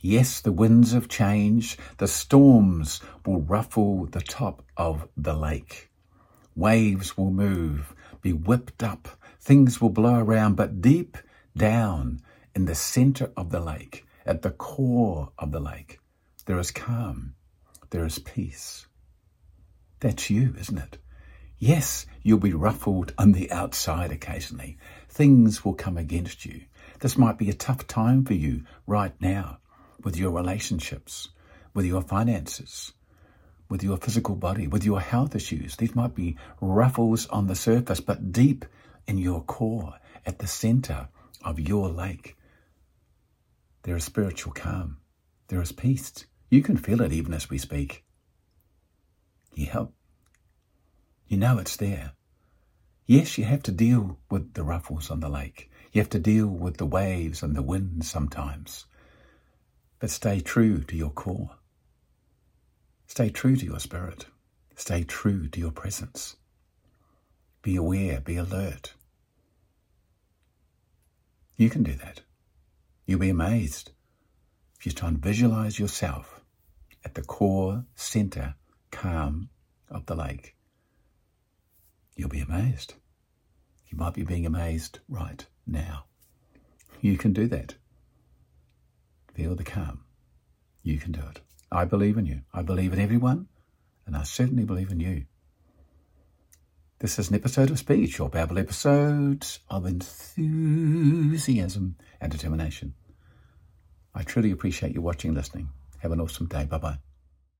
Yes, the winds of change, the storms will ruffle the top of the lake. Waves will move, be whipped up, things will blow around, but deep down in the center of the lake, at the core of the lake, there is calm, there is peace. That's you, isn't it? Yes, you'll be ruffled on the outside occasionally. Things will come against you. This might be a tough time for you right now with your relationships, with your finances, with your physical body, with your health issues. These might be ruffles on the surface, but deep in your core, at the center of your lake, there is spiritual calm. There is peace. You can feel it even as we speak. You help. You know it's there. Yes, you have to deal with the ruffles on the lake. You have to deal with the waves and the wind sometimes. But stay true to your core. Stay true to your spirit. Stay true to your presence. Be aware, be alert. You can do that. You'll be amazed if you try and visualize yourself at the core, center, calm of the lake. You'll be amazed. You might be being amazed right now. You can do that. Feel the calm. You can do it. I believe in you. I believe in everyone, and I certainly believe in you. This is an episode of SPEED, or Babble episode of enthusiasm and determination. I truly appreciate you watching and listening. Have an awesome day. Bye bye.